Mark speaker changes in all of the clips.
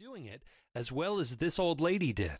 Speaker 1: doing it as well as this old lady did.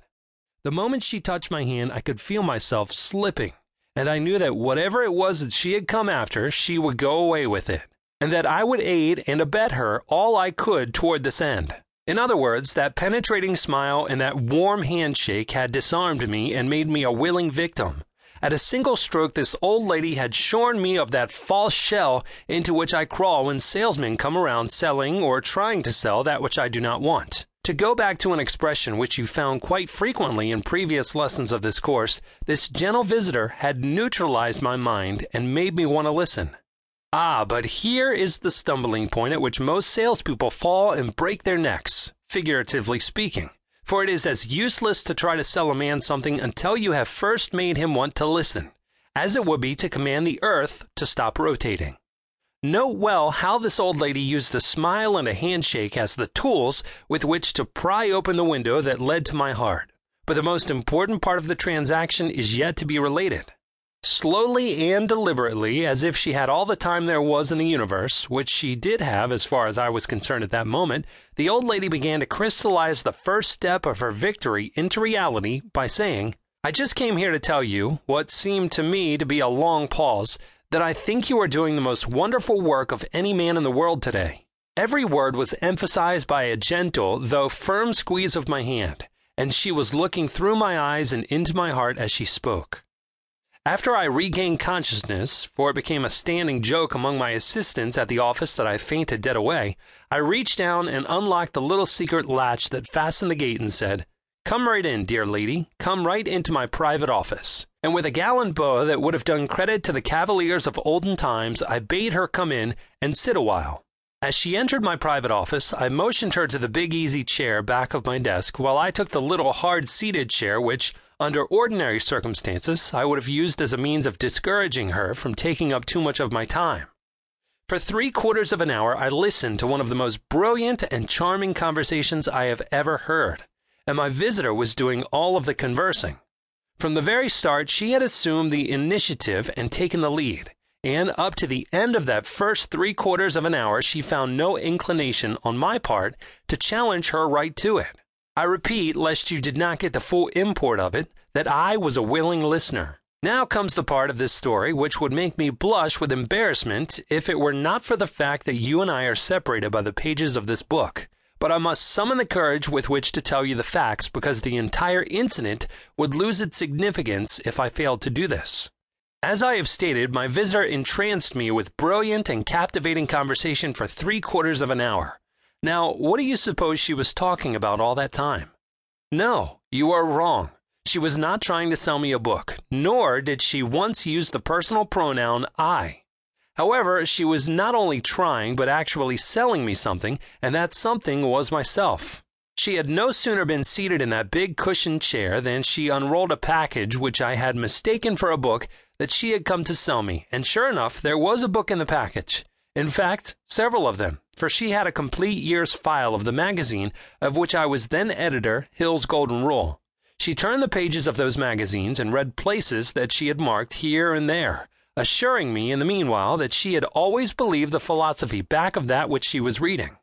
Speaker 1: The moment she touched my hand, I could feel myself slipping, and I knew that whatever it was that she had come after, she would go away with it, and that I would aid and abet her all I could toward this end. In other words, that penetrating smile and that warm handshake had disarmed me and made me a willing victim. At a single stroke, this old lady had shorn me of that false shell into which I crawl when salesmen come around selling or trying to sell that which I do not want. To go back to an expression which you found quite frequently in previous lessons of this course, this gentle visitor had neutralized my mind and made me want to listen. Ah, but here is the stumbling point at which most salespeople fall and break their necks, figuratively speaking. For it is as useless to try to sell a man something until you have first made him want to listen, as it would be to command the earth to stop rotating. Note well how this old lady used a smile and a handshake as the tools with which to pry open the window that led to my heart. But the most important part of the transaction is yet to be related. Slowly and deliberately, as if she had all the time there was in the universe, which she did have as far as I was concerned at that moment, the old lady began to crystallize the first step of her victory into reality by saying, I just came here to tell you, what seemed to me to be a long pause, that I think you are doing the most wonderful work of any man in the world today. Every word was emphasized by a gentle, though firm squeeze of my hand, and she was looking through my eyes and into my heart as she spoke. After I regained consciousness, for it became a standing joke among my assistants at the office that I fainted dead away, I reached down and unlocked the little secret latch that fastened the gate and said, Come right in, dear lady. Come right into my private office. And with a gallant bow that would have done credit to the cavaliers of olden times, I bade her come in and sit a while. As she entered my private office, I motioned her to the big easy chair back of my desk while I took the little hard seated chair which, under ordinary circumstances, I would have used as a means of discouraging her from taking up too much of my time. For three quarters of an hour, I listened to one of the most brilliant and charming conversations I have ever heard and my visitor was doing all of the conversing. From the very start, she had assumed the initiative and taken the lead, and up to the end of that first three quarters of an hour, she found no inclination on my part to challenge her right to it. I repeat, lest you did not get the full import of it, that I was a willing listener. Now comes the part of this story which would make me blush with embarrassment if it were not for the fact that you and I are separated by the pages of this book but I must summon the courage with which to tell you the facts because the entire incident would lose its significance if I failed to do this. As I have stated, my visitor entranced me with brilliant and captivating conversation for three quarters of an hour. Now, what do you suppose she was talking about all that time? No, you are wrong. She was not trying to sell me a book, nor did she once use the personal pronoun I. However, she was not only trying, but actually selling me something, and that something was myself. She had no sooner been seated in that big cushioned chair than she unrolled a package which I had mistaken for a book that she had come to sell me, and sure enough, there was a book in the package. In fact, several of them, for she had a complete year's file of the magazine of which I was then editor, Hill's Golden Rule. She turned the pages of those magazines and read places that she had marked here and there assuring me in the meanwhile that she had always believed the philosophy back of that which she was reading.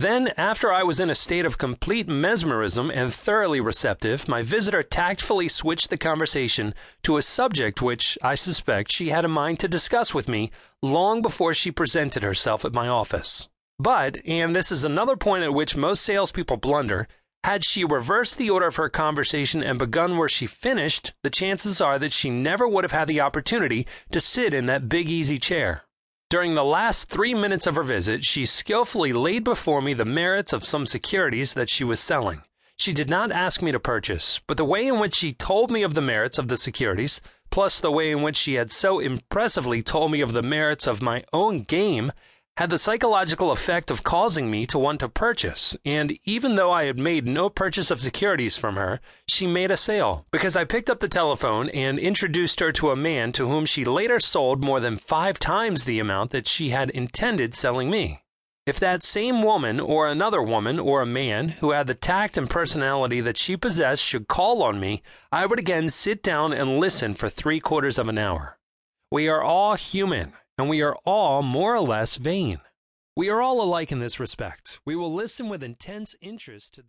Speaker 1: Then, after I was in a state of complete mesmerism and thoroughly receptive, my visitor tactfully switched the conversation to a subject which, I suspect, she had a mind to discuss with me long before she presented herself at my office. But, and this is another point at which most salespeople blunder, had she reversed the order of her conversation and begun where she finished, the chances are that she never would have had the opportunity to sit in that big easy chair. During the last three minutes of her visit, she skillfully laid before me the merits of some securities that she was selling. She did not ask me to purchase, but the way in which she told me of the merits of the securities, plus the way in which she had so impressively told me of the merits of my own game, had the psychological effect of causing me to want to purchase, and even though I had made no purchase of securities from her, she made a sale, because I picked up the telephone and introduced her to a man to whom she later sold more than five times the amount that she had intended selling me. If that same woman, or another woman, or a man who had the tact and personality that she possessed should call on me, I would again sit down and listen for three quarters of an hour. We are all human, and we are all more or less vain. We are all alike in this respect. We will listen with intense interest to those.